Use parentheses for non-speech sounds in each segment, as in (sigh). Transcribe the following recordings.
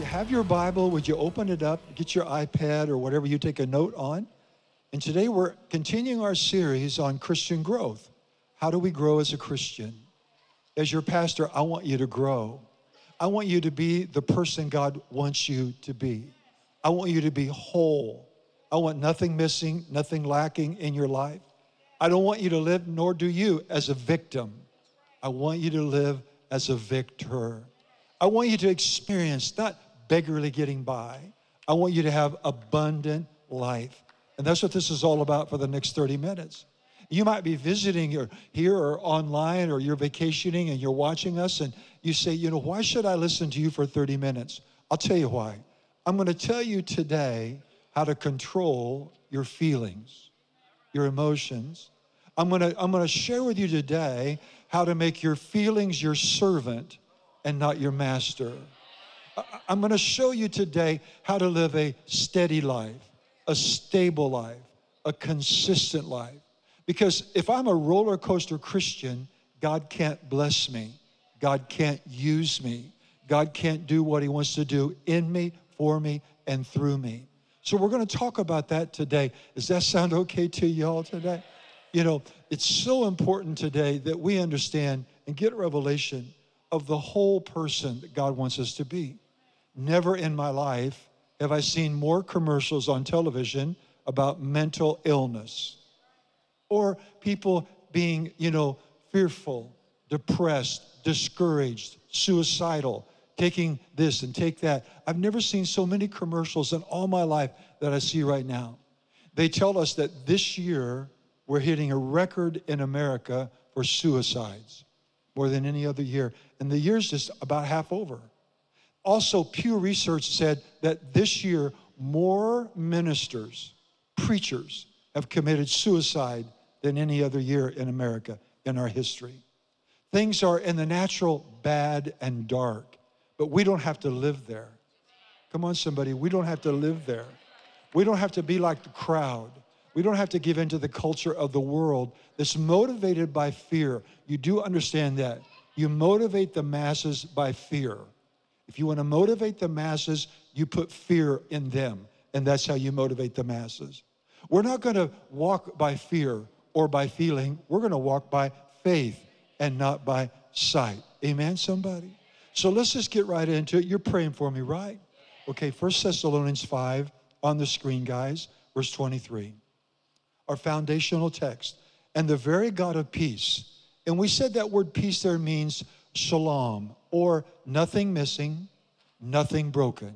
You have your Bible, would you open it up, get your iPad or whatever you take a note on? And today we're continuing our series on Christian growth. How do we grow as a Christian? As your pastor, I want you to grow. I want you to be the person God wants you to be. I want you to be whole. I want nothing missing, nothing lacking in your life. I don't want you to live, nor do you, as a victim. I want you to live as a victor. I want you to experience not beggarly getting by. I want you to have abundant life. And that's what this is all about for the next 30 minutes. You might be visiting or here or online or you're vacationing and you're watching us and you say, you know, why should I listen to you for 30 minutes? I'll tell you why. I'm going to tell you today how to control your feelings, your emotions. I'm going to, I'm going to share with you today how to make your feelings your servant and not your master. I'm going to show you today how to live a steady life, a stable life, a consistent life. Because if I'm a roller coaster Christian, God can't bless me. God can't use me. God can't do what He wants to do in me, for me, and through me. So we're going to talk about that today. Does that sound okay to y'all today? You know, it's so important today that we understand and get revelation of the whole person that God wants us to be. Never in my life have I seen more commercials on television about mental illness or people being, you know, fearful, depressed, discouraged, suicidal, taking this and take that. I've never seen so many commercials in all my life that I see right now. They tell us that this year we're hitting a record in America for suicides more than any other year. And the year's just about half over. Also, Pew Research said that this year more ministers, preachers, have committed suicide than any other year in America in our history. Things are in the natural bad and dark, but we don't have to live there. Come on, somebody, we don't have to live there. We don't have to be like the crowd. We don't have to give into the culture of the world that's motivated by fear. You do understand that. You motivate the masses by fear. If you want to motivate the masses, you put fear in them, and that's how you motivate the masses. We're not going to walk by fear or by feeling, we're going to walk by faith and not by sight. Amen, somebody? So let's just get right into it. You're praying for me, right? Okay, First Thessalonians 5 on the screen, guys, verse 23. Our foundational text. And the very God of peace. And we said that word peace there means shalom or nothing missing, nothing broken.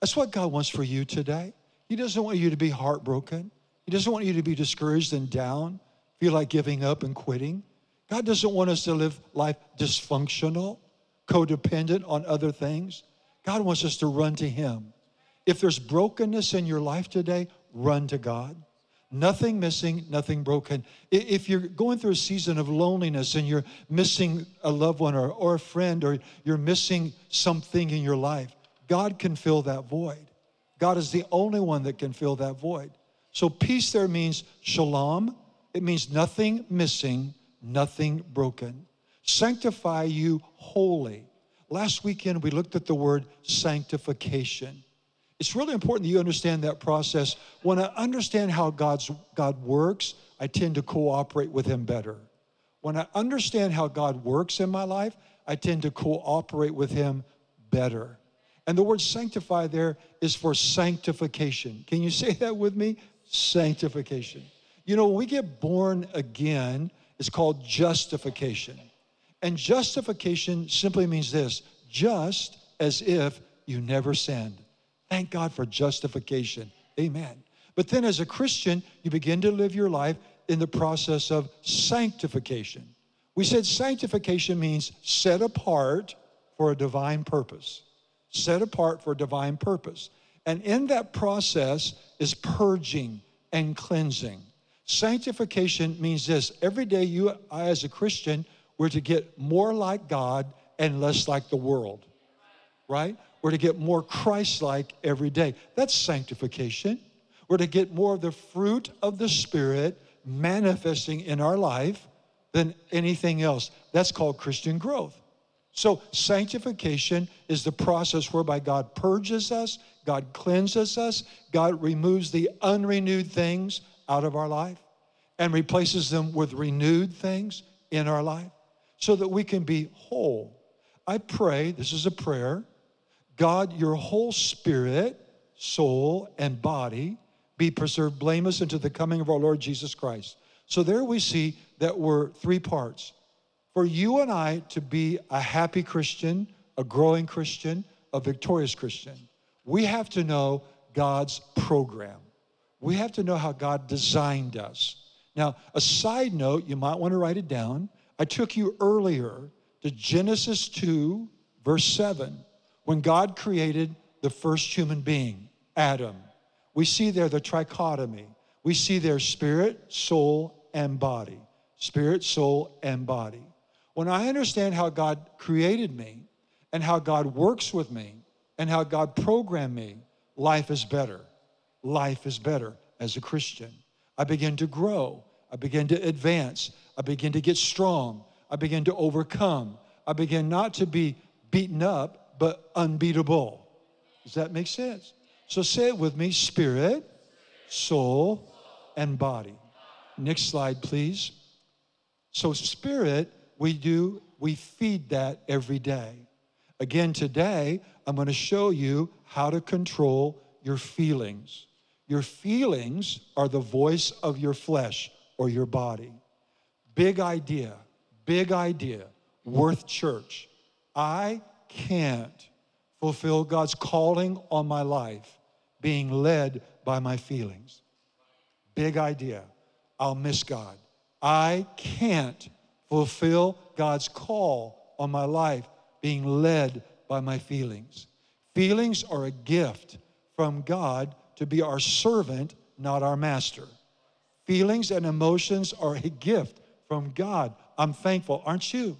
That's what God wants for you today. He doesn't want you to be heartbroken. He doesn't want you to be discouraged and down, feel like giving up and quitting. God doesn't want us to live life dysfunctional, codependent on other things. God wants us to run to Him. If there's brokenness in your life today, run to God. Nothing missing, nothing broken. If you're going through a season of loneliness and you're missing a loved one or, or a friend or you're missing something in your life, God can fill that void. God is the only one that can fill that void. So peace there means shalom. It means nothing missing, nothing broken. Sanctify you wholly. Last weekend we looked at the word sanctification. It's really important that you understand that process. When I understand how God's, God works, I tend to cooperate with Him better. When I understand how God works in my life, I tend to cooperate with Him better. And the word sanctify there is for sanctification. Can you say that with me? Sanctification. You know, when we get born again, it's called justification. And justification simply means this just as if you never sinned. Thank God for justification. Amen. But then as a Christian, you begin to live your life in the process of sanctification. We said sanctification means set apart for a divine purpose. Set apart for a divine purpose. And in that process is purging and cleansing. Sanctification means this every day, you, I, as a Christian, we're to get more like God and less like the world, right? We're to get more Christ like every day. That's sanctification. We're to get more of the fruit of the Spirit manifesting in our life than anything else. That's called Christian growth. So, sanctification is the process whereby God purges us, God cleanses us, God removes the unrenewed things out of our life and replaces them with renewed things in our life so that we can be whole. I pray, this is a prayer, God, your whole spirit, soul, and body be preserved blameless unto the coming of our Lord Jesus Christ. So there we see that we're three parts. For you and I to be a happy Christian, a growing Christian, a victorious Christian, we have to know God's program. We have to know how God designed us. Now, a side note, you might want to write it down. I took you earlier to Genesis 2, verse 7, when God created the first human being, Adam. We see there the trichotomy. We see there spirit, soul, and body. Spirit, soul, and body. When I understand how God created me and how God works with me and how God programmed me, life is better. Life is better as a Christian. I begin to grow. I begin to advance. I begin to get strong. I begin to overcome. I begin not to be beaten up, but unbeatable. Does that make sense? So say it with me spirit, soul, and body. Next slide, please. So, spirit, we do, we feed that every day. Again, today, I'm going to show you how to control your feelings. Your feelings are the voice of your flesh or your body. Big idea, big idea, worth church. I can't fulfill God's calling on my life being led by my feelings. Big idea. I'll miss God. I can't fulfill God's call on my life being led by my feelings. Feelings are a gift from God to be our servant, not our master. Feelings and emotions are a gift from God. I'm thankful, aren't you?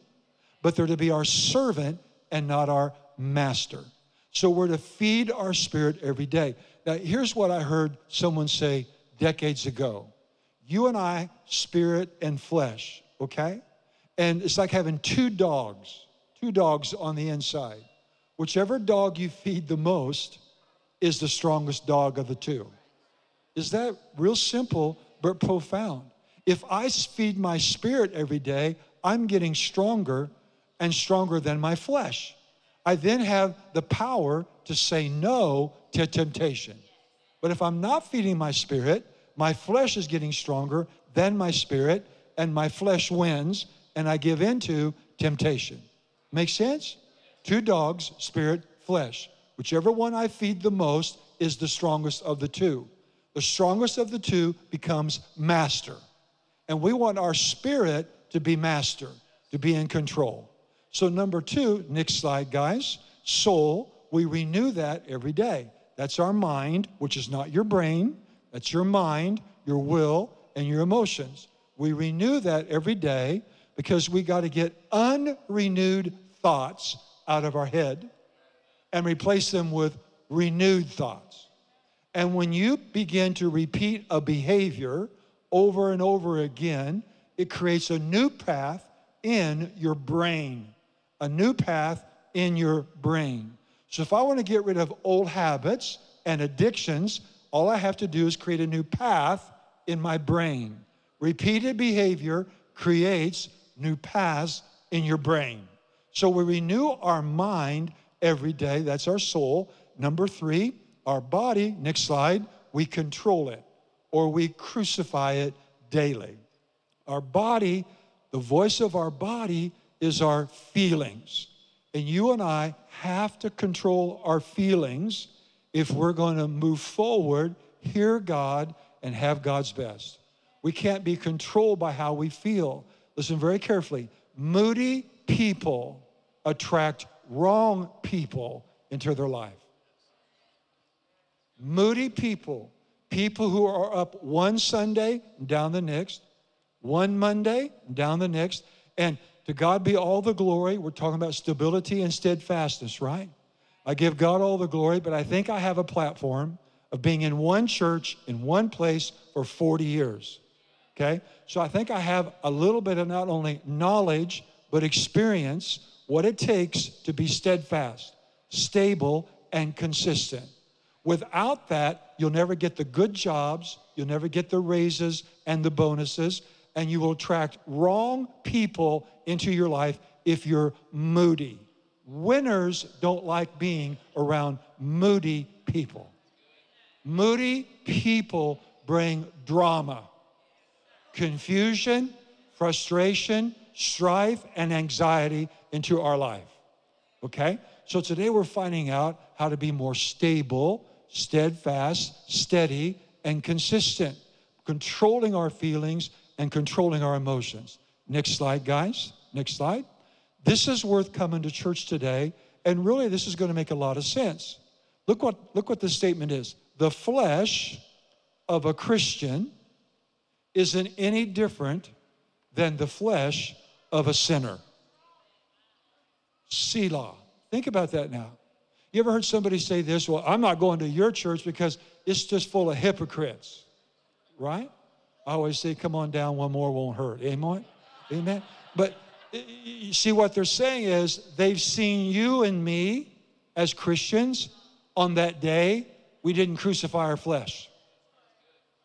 But they're to be our servant and not our master. So we're to feed our spirit every day. Now, here's what I heard someone say decades ago you and I, spirit and flesh, okay? And it's like having two dogs, two dogs on the inside. Whichever dog you feed the most is the strongest dog of the two. Is that real simple but profound? If I feed my spirit every day, I'm getting stronger and stronger than my flesh. I then have the power to say no to temptation. But if I'm not feeding my spirit, my flesh is getting stronger than my spirit, and my flesh wins, and I give into temptation. Make sense? Two dogs, spirit, flesh. Whichever one I feed the most is the strongest of the two. The strongest of the two becomes master. And we want our spirit to be master, to be in control. So, number two, next slide, guys. Soul, we renew that every day. That's our mind, which is not your brain. That's your mind, your will, and your emotions. We renew that every day because we got to get unrenewed thoughts out of our head and replace them with renewed thoughts. And when you begin to repeat a behavior over and over again, it creates a new path in your brain a new path in your brain. So if I want to get rid of old habits and addictions, all I have to do is create a new path in my brain. Repeated behavior creates new paths in your brain. So we renew our mind every day. That's our soul. Number three, our body, next slide, we control it or we crucify it daily. Our body, the voice of our body is our feelings. And you and I have to control our feelings if we're going to move forward, hear God, and have God's best. We can't be controlled by how we feel. Listen very carefully. Moody people attract wrong people into their life. Moody people, People who are up one Sunday, and down the next, one Monday, down the next. And to God be all the glory. We're talking about stability and steadfastness, right? I give God all the glory, but I think I have a platform of being in one church, in one place for 40 years. Okay? So I think I have a little bit of not only knowledge, but experience what it takes to be steadfast, stable, and consistent. Without that, you'll never get the good jobs, you'll never get the raises and the bonuses, and you will attract wrong people into your life if you're moody. Winners don't like being around moody people. Moody people bring drama, confusion, frustration, strife, and anxiety into our life. Okay? So today we're finding out how to be more stable, steadfast, steady, and consistent, controlling our feelings and controlling our emotions. Next slide, guys. Next slide. This is worth coming to church today, and really this is going to make a lot of sense. Look what, look what the statement is. The flesh of a Christian isn't any different than the flesh of a sinner. Selah. Think about that now. You ever heard somebody say this? Well, I'm not going to your church because it's just full of hypocrites, right? I always say, come on down, one more won't hurt. Amen? Amen? But you see, what they're saying is they've seen you and me as Christians on that day. We didn't crucify our flesh.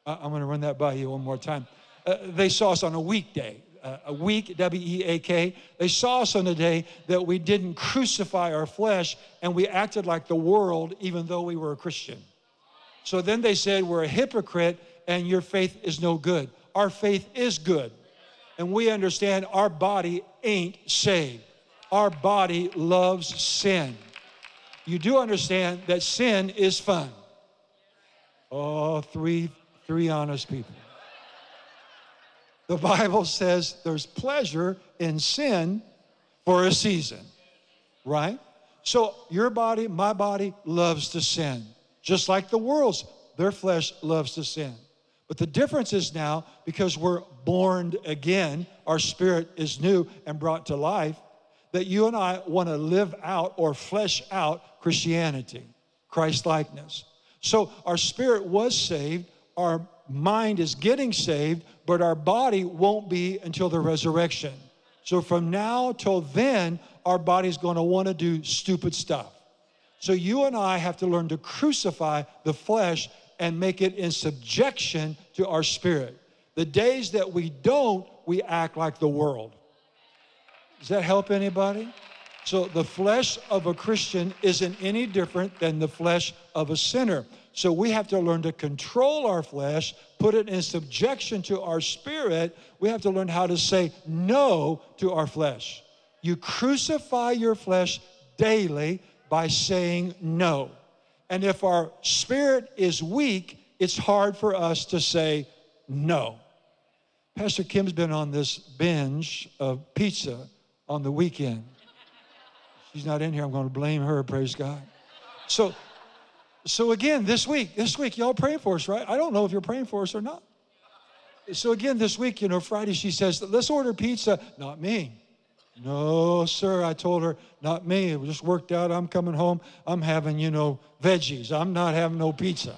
I'm going to run that by you one more time. Uh, they saw us on a weekday a week, W E A K. They saw us on the day that we didn't crucify our flesh and we acted like the world even though we were a Christian. So then they said, We're a hypocrite and your faith is no good. Our faith is good. And we understand our body ain't saved, our body loves sin. You do understand that sin is fun. Oh, three, three honest people. The Bible says there's pleasure in sin for a season, right? So your body, my body loves to sin, just like the world's, their flesh loves to sin. But the difference is now because we're born again, our spirit is new and brought to life, that you and I want to live out or flesh out Christianity, Christ likeness. So our spirit was saved, our mind is getting saved, but our body won't be until the resurrection. So from now till then, our body's going to want to do stupid stuff. So you and I have to learn to crucify the flesh and make it in subjection to our spirit. The days that we don't, we act like the world. Does that help anybody? So the flesh of a Christian isn't any different than the flesh of a sinner. So we have to learn to control our flesh, put it in subjection to our spirit. We have to learn how to say no to our flesh. You crucify your flesh daily by saying no. And if our spirit is weak, it's hard for us to say no. Pastor Kim's been on this binge of pizza on the weekend. She's not in here. I'm going to blame her, praise God. So so again, this week, this week, y'all praying for us, right? I don't know if you're praying for us or not. So again, this week, you know, Friday, she says, let's order pizza. Not me. No, sir. I told her, not me. It just worked out. I'm coming home. I'm having, you know, veggies. I'm not having no pizza.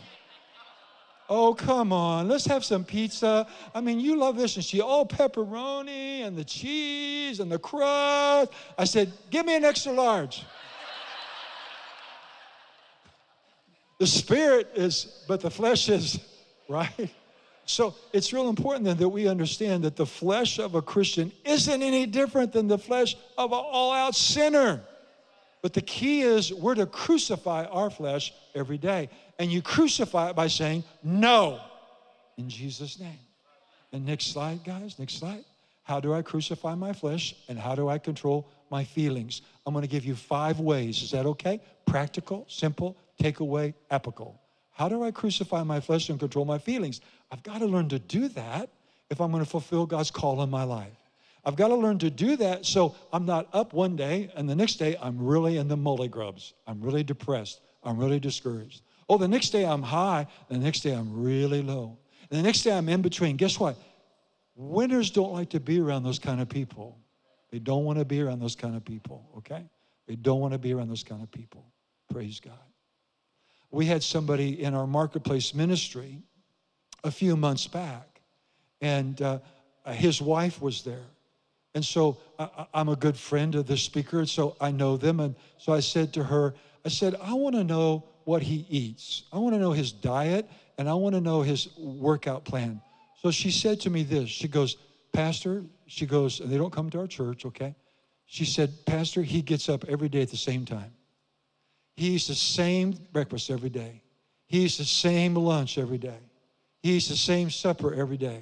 Oh, come on. Let's have some pizza. I mean, you love this. And she, oh, pepperoni and the cheese and the crust. I said, give me an extra large. The spirit is, but the flesh is, (laughs) right? So it's real important then that we understand that the flesh of a Christian isn't any different than the flesh of an all out sinner. But the key is we're to crucify our flesh every day. And you crucify it by saying no in Jesus' name. And next slide, guys, next slide. How do I crucify my flesh and how do I control my feelings? I'm going to give you five ways. Is that okay? Practical, simple, take away apical. How do I crucify my flesh and control my feelings? I've got to learn to do that if I'm going to fulfill God's call in my life. I've got to learn to do that so I'm not up one day and the next day I'm really in the mully grubs. I'm really depressed. I'm really discouraged. Oh, the next day I'm high, the next day I'm really low. And the next day I'm in between. Guess what? Winners don't like to be around those kind of people. They don't want to be around those kind of people, okay? They don't want to be around those kind of people. Praise God. We had somebody in our marketplace ministry a few months back, and uh, his wife was there. And so I, am a good friend of the speaker, and so I know them. And so I said to her, I said, I want to know what he eats. I want to know his diet, and I want to know his workout plan. So she said to me this She goes, Pastor, she goes, and they don't come to our church, okay? She said, Pastor, he gets up every day at the same time. He eats the same breakfast every day. He eats the same lunch every day. He eats the same supper every day.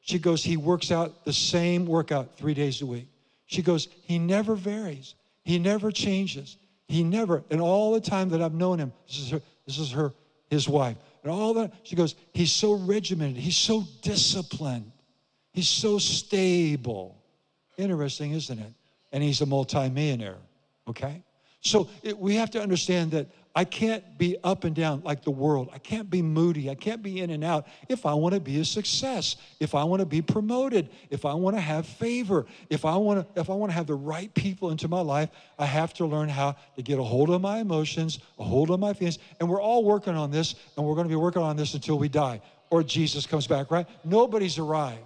She goes, he works out the same workout three days a week. She goes, he never varies. He never changes. He never, and all the time that I've known him, this is her, this is her, his wife. And all that, she goes, he's so regimented, he's so disciplined, he's so stable. Interesting, isn't it? And he's a multimillionaire, okay? So it, we have to understand that I can't be up and down like the world. I can't be moody. I can't be in and out if I want to be a success, if I want to be promoted, if I want to have favor, if I want to if I want to have the right people into my life, I have to learn how to get a hold of my emotions, a hold of my feelings. And we're all working on this, and we're going to be working on this until we die or Jesus comes back, right? Nobody's arrived.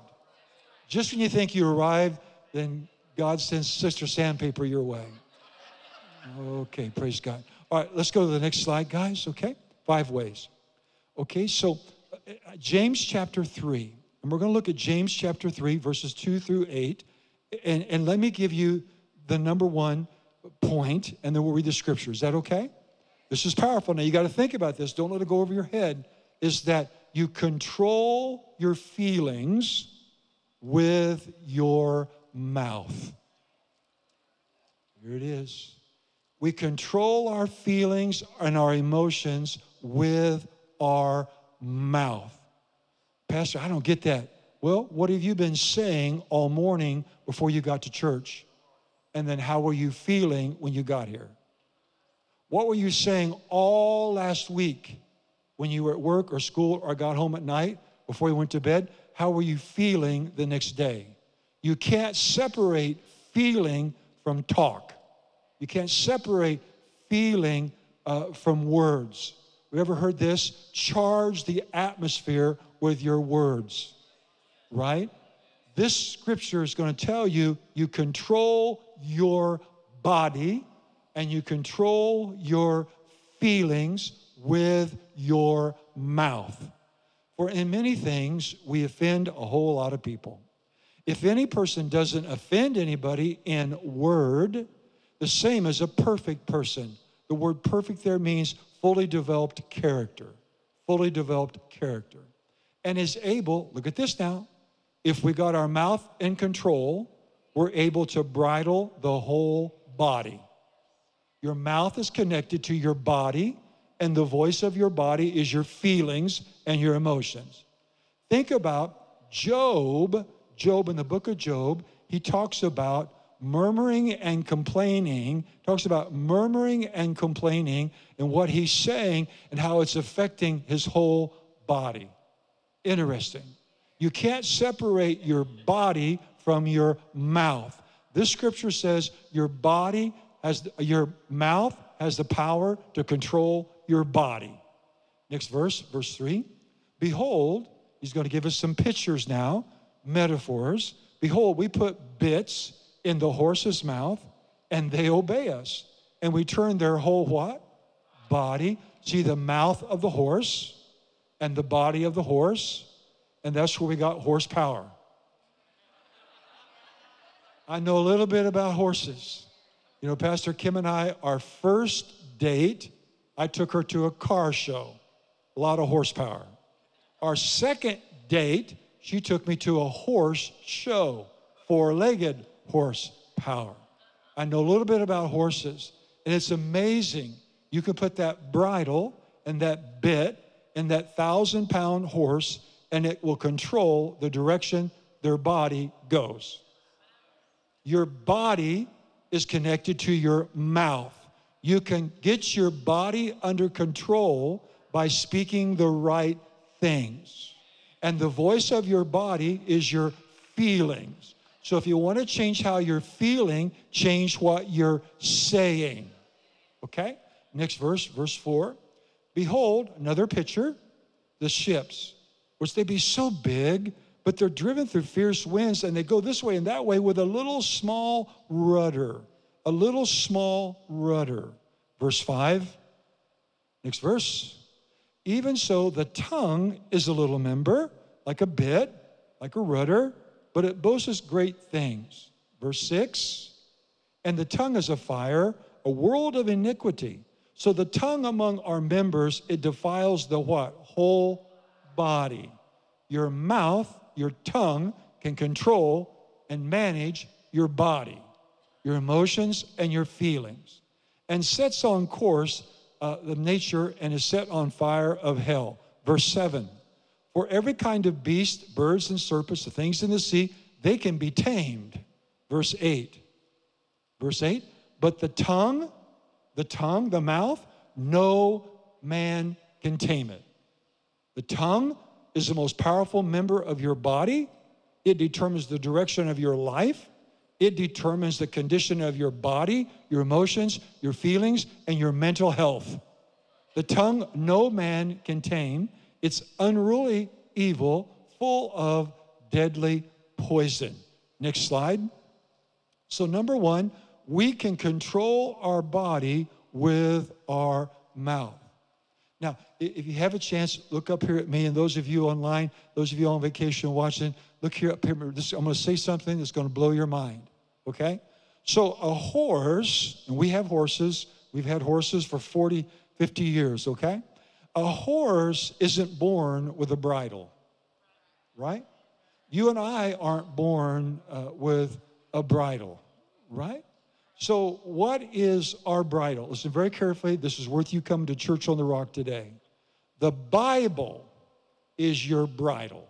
Just when you think you arrived, then God sends Sister Sandpaper your way. Okay, praise God. All right, let's go to the next slide, guys, okay? Five ways. Okay, so uh, James chapter 3, and we're going to look at James chapter 3, verses 2 through 8. And, and let me give you the number one point, and then we'll read the scripture. Is that okay? This is powerful. Now, you got to think about this. Don't let it go over your head. Is that you control your feelings with your mouth. Here it is. We control our feelings and our emotions with our mouth. Pastor, I don't get that. Well, what have you been saying all morning before you got to church? And then how were you feeling when you got here? What were you saying all last week when you were at work or school or got home at night before you went to bed? How were you feeling the next day? You can't separate feeling from talk. You can't separate feeling uh, from words. We ever heard this? Charge the atmosphere with your words, right? This scripture is going to tell you you control your body and you control your feelings with your mouth. For in many things, we offend a whole lot of people. If any person doesn't offend anybody in word, the same as a perfect person. The word perfect there means fully developed character, fully developed character. And is able, look at this now, if we got our mouth in control, we're able to bridle the whole body. Your mouth is connected to your body, and the voice of your body is your feelings and your emotions. Think about Job, Job in the book of Job, he talks about murmuring and complaining, talks about murmuring and complaining and what he's saying and how it's affecting his whole body. Interesting. You can't separate your body from your mouth. This scripture says your body has, your mouth has the power to control your body. Next verse, verse three. Behold, he's going to give us some pictures now, metaphors. Behold, we put bits in the horse's mouth and they obey us. And we turn their whole what? Body. See the mouth of the horse and the body of the horse. And that's where we got horsepower. I know a little bit about horses. You know, Pastor Kim and I, our first date, I took her to a car show, a lot of horsepower. Our second date, she took me to a horse show, four legged horsepower. I know a little bit about horses, and it's amazing. You can put that bridle and that bit in that thousand pound horse, and it will control the direction their body goes. Your body is connected to your mouth. You can get your body under control by speaking the right things. And the voice of your body is your feelings. So if you want to change how you're feeling, change what you're saying. Okay? Next verse, verse 4. Behold, another picture, the ships, which they be so big, but they're driven through fierce winds, and they go this way and that way with a little small rudder. A little small rudder. Verse 5. Next verse. Even so, the tongue is a little member, like a bit, like a rudder, but it boasts great things. Verse 6 And the tongue is a fire, a world of iniquity. So the tongue among our members, it defiles the what? Whole body. Your mouth, your tongue can control and manage your body, your emotions, and your feelings, and sets on course uh, the nature and is set on fire of hell. Verse 7 For every kind of beast, birds and serpents, the things in the sea, they can be tamed. Verse 8. Verse 8 But the tongue, the tongue, the mouth, no man can tame it. The tongue is the most powerful member of your body. It determines the direction of your life. It determines the condition of your body, your emotions, your feelings, and your mental health. The tongue no man can tame. It's unruly evil, full of deadly poison. Next slide. So, number one, we can control our body with our mouth. Now, if you have a chance, look up here at me, and those of you online, those of you on vacation watching, look here up here. I'm going to say something that's going to blow your mind okay? So a horse, and we have horses, we've had horses for 40, 50 years, okay? A horse isn't born with a bridle, right? You and I aren't born uh, with a bridle, right? So, what is our bridle? Listen very carefully. This is worth you coming to Church on the Rock today. The Bible is your bridle.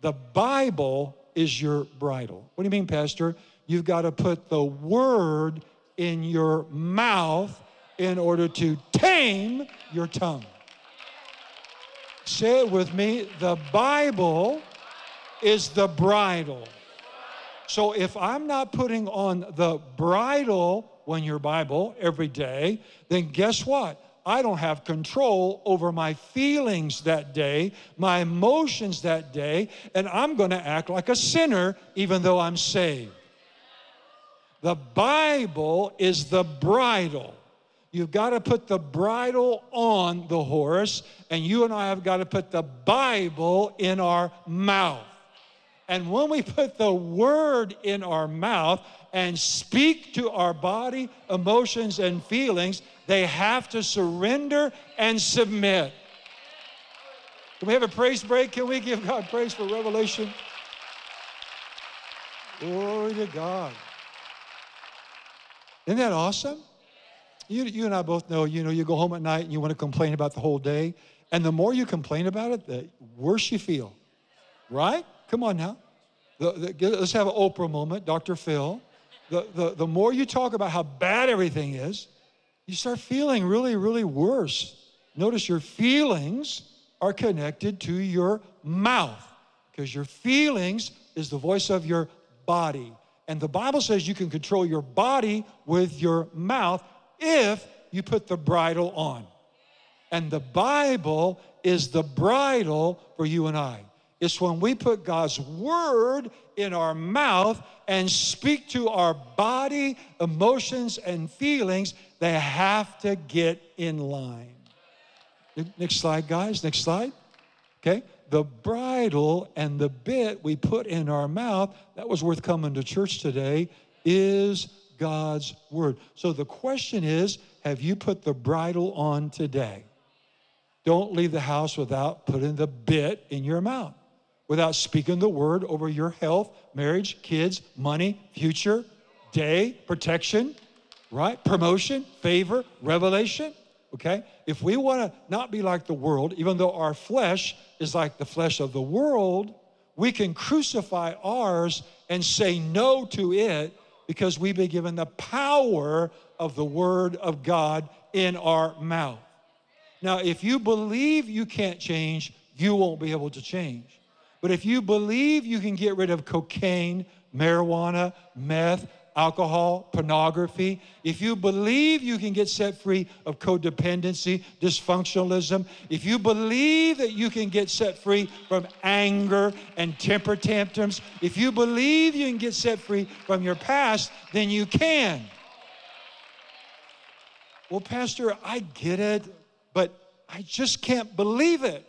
The Bible is your bridle. What do you mean, Pastor? You've got to put the word in your mouth in order to tame your tongue. Say it with me the Bible is the bridle. So if I'm not putting on the bridle when your Bible every day, then guess what? I don't have control over my feelings that day, my emotions that day, and I'm going to act like a sinner even though I'm saved. The Bible is the bridle. You've got to put the bridle on the horse, and you and I have got to put the Bible in our mouth. And when we put the word in our mouth and speak to our body, emotions, and feelings, they have to surrender and submit. Can we have a praise break? Can we give God praise for revelation? Glory to God. Isn't that awesome? You, you and I both know, you know, you go home at night and you want to complain about the whole day. And the more you complain about it, the worse you feel. Right? Come on now. The, the, let's have an Oprah moment, Dr. Phil. The, the, the more you talk about how bad everything is, you start feeling really, really worse. Notice your feelings are connected to your mouth because your feelings is the voice of your body. And the Bible says you can control your body with your mouth if you put the bridle on. And the Bible is the bridle for you and I. It's when we put God's word in our mouth and speak to our body, emotions, and feelings, they have to get in line. Next slide, guys. Next slide. Okay. The bridle and the bit we put in our mouth, that was worth coming to church today, is God's word. So the question is have you put the bridle on today? Don't leave the house without putting the bit in your mouth without speaking the word over your health, marriage, kids, money, future, day, protection, right? Promotion, favor, revelation. Okay? If we want to not be like the world, even though our flesh is like the flesh of the world, we can crucify ours and say no to it because we've been given the power of the Word of God in our mouth. Now, if you believe you can't change, you won't be able to change. But if you believe you can get rid of cocaine, marijuana, meth, alcohol, pornography, if you believe you can get set free of codependency, dysfunctionalism, if you believe that you can get set free from anger and temper tantrums, if you believe you can get set free from your past, then you can. Well, Pastor, I get it, but I just can't believe it.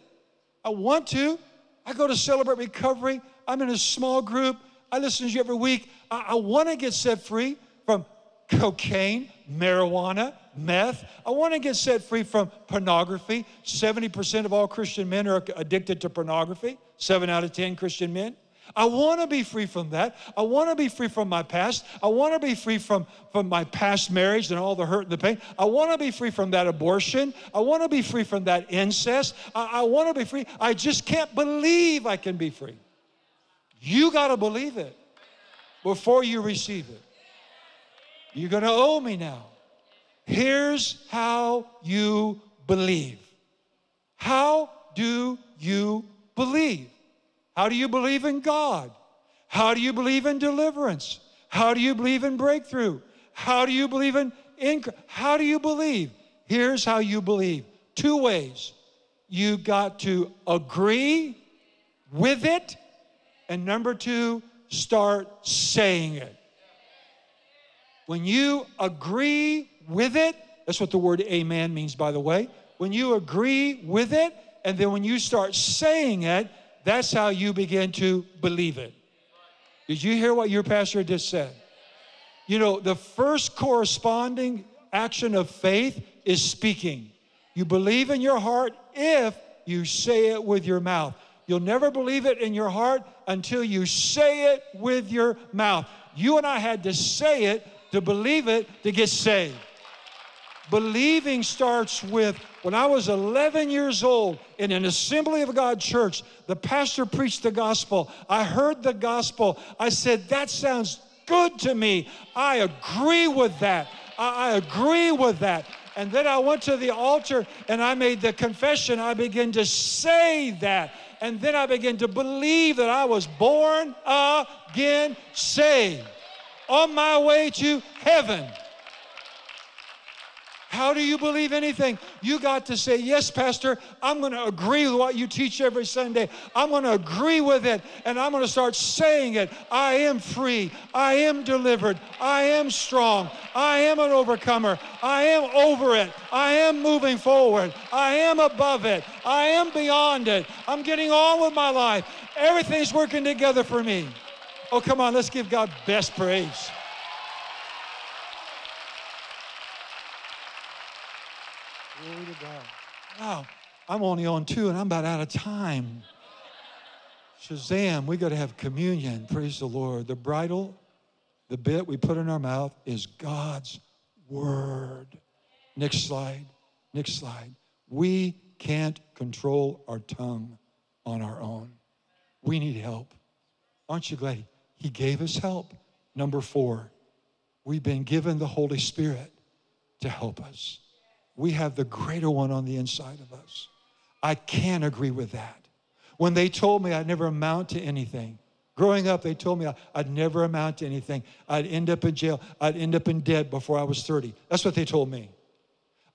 I want to. I go to Celebrate Recovery. I'm in a small group. I listen to you every week. I, I want to get set free from cocaine, marijuana, meth. I want to get set free from pornography. 70% of all Christian men are addicted to pornography, seven out of 10 Christian men. I want to be free from that. I want to be free from my past. I want to be free from, from my past marriage and all the hurt and the pain. I want to be free from that abortion. I want to be free from that incest. I, I want to be free. I just can't believe I can be free. You got to believe it before you receive it. You're going to owe me now. Here's how you believe. How do you believe? How do you believe in God? How do you believe in deliverance? How do you believe in breakthrough? How do you believe in increase? How do you believe? Here's how you believe two ways. You got to agree with it, and number two, start saying it. When you agree with it, that's what the word amen means, by the way. When you agree with it, and then when you start saying it, that's how you begin to believe it. Did you hear what your pastor just said? You know, the first corresponding action of faith is speaking. You believe in your heart if you say it with your mouth. You'll never believe it in your heart until you say it with your mouth. You and I had to say it to believe it to get saved. Believing starts with when I was 11 years old in an Assembly of God church, the pastor preached the gospel. I heard the gospel. I said, That sounds good to me. I agree with that. I, I agree with that. And then I went to the altar and I made the confession. I began to say that. And then I began to believe that I was born again, saved, on my way to heaven. How do you believe anything? You got to say, Yes, Pastor, I'm going to agree with what you teach every Sunday. I'm going to agree with it, and I'm going to start saying it. I am free. I am delivered. I am strong. I am an overcomer. I am over it. I am moving forward. I am above it. I am beyond it. I'm getting on with my life. Everything's working together for me. Oh, come on, let's give God best praise. Glory to God. Wow, I'm only on two and I'm about out of time. Shazam, we got to have communion. Praise the Lord. The bridle, the bit we put in our mouth is God's word. Next slide. Next slide. We can't control our tongue on our own. We need help. Aren't you glad He gave us help? Number four, we've been given the Holy Spirit to help us we have the greater one on the inside of us. I can't agree with that. When they told me I'd never amount to anything, growing up, they told me I'd never amount to anything. I'd end up in jail. I'd end up in debt before I was 30. That's what they told me.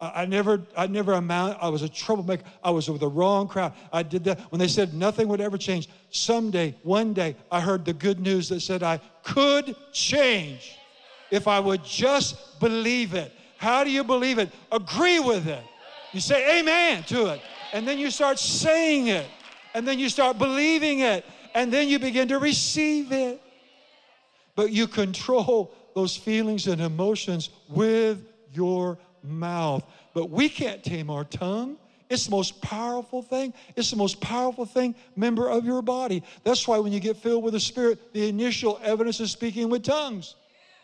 I, never, I never amount. I was a troublemaker. I was with the wrong crowd. I did that when they said nothing would ever change. Someday, one day, I heard the good news that said I could change if I would just believe it. How do you believe it? Agree with it. You say amen to it. And then you start saying it. And then you start believing it. And then you begin to receive it. But you control those feelings and emotions with your mouth. But we can't tame our tongue. It's the most powerful thing. It's the most powerful thing, member of your body. That's why when you get filled with the Spirit, the initial evidence is speaking with tongues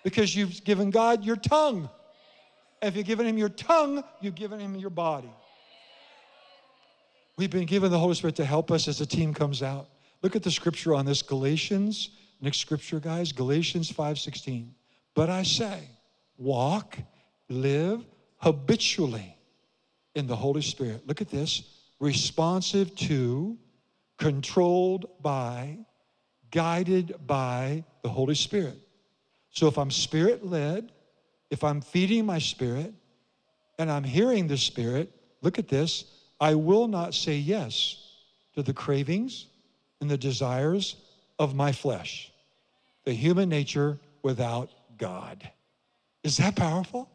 because you've given God your tongue. If you've given him your tongue, you've given him your body. We've been given the Holy Spirit to help us as the team comes out. Look at the scripture on this Galatians, next scripture, guys, Galatians 5:16. But I say, walk, live habitually in the Holy Spirit. Look at this responsive to, controlled by, guided by the Holy Spirit. So if I'm spirit led, if I'm feeding my spirit, and I'm hearing the Spirit, look at this, I will not say yes to the cravings and the desires of my flesh, the human nature without God. Is that powerful?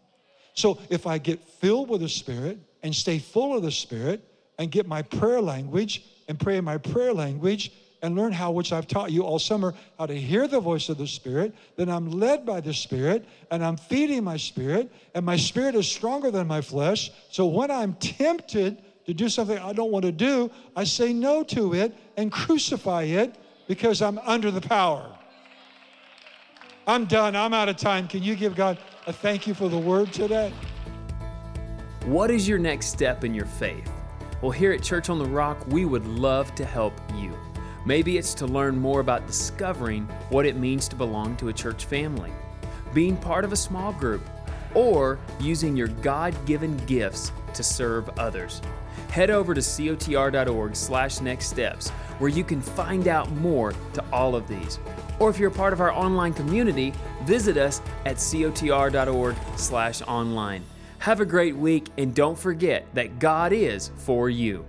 So if I get filled with the Spirit and stay full of the Spirit and get my prayer language and pray in my prayer language and learn how, which I've taught you all summer, how to hear the voice of the Spirit, then I'm led by the Spirit and I'm feeding my spirit, and my spirit is stronger than my flesh. So when I'm tempted to do something I don't want to do, I say no to it and crucify it because I'm under the power. I'm done. I'm out of time. Can you give God a thank you for the word today? What is your next step in your faith? Well, here at Church on the Rock, we would love to help you. Maybe it's to learn more about discovering what it means to belong to a church family, being part of a small group, or using your God given gifts to serve others. Head over to cotr.org slash next steps where you can find out more to all of these. Or if you're a part of our online community, visit us at cotr.org slash online. Have a great week and don't forget that God is for you.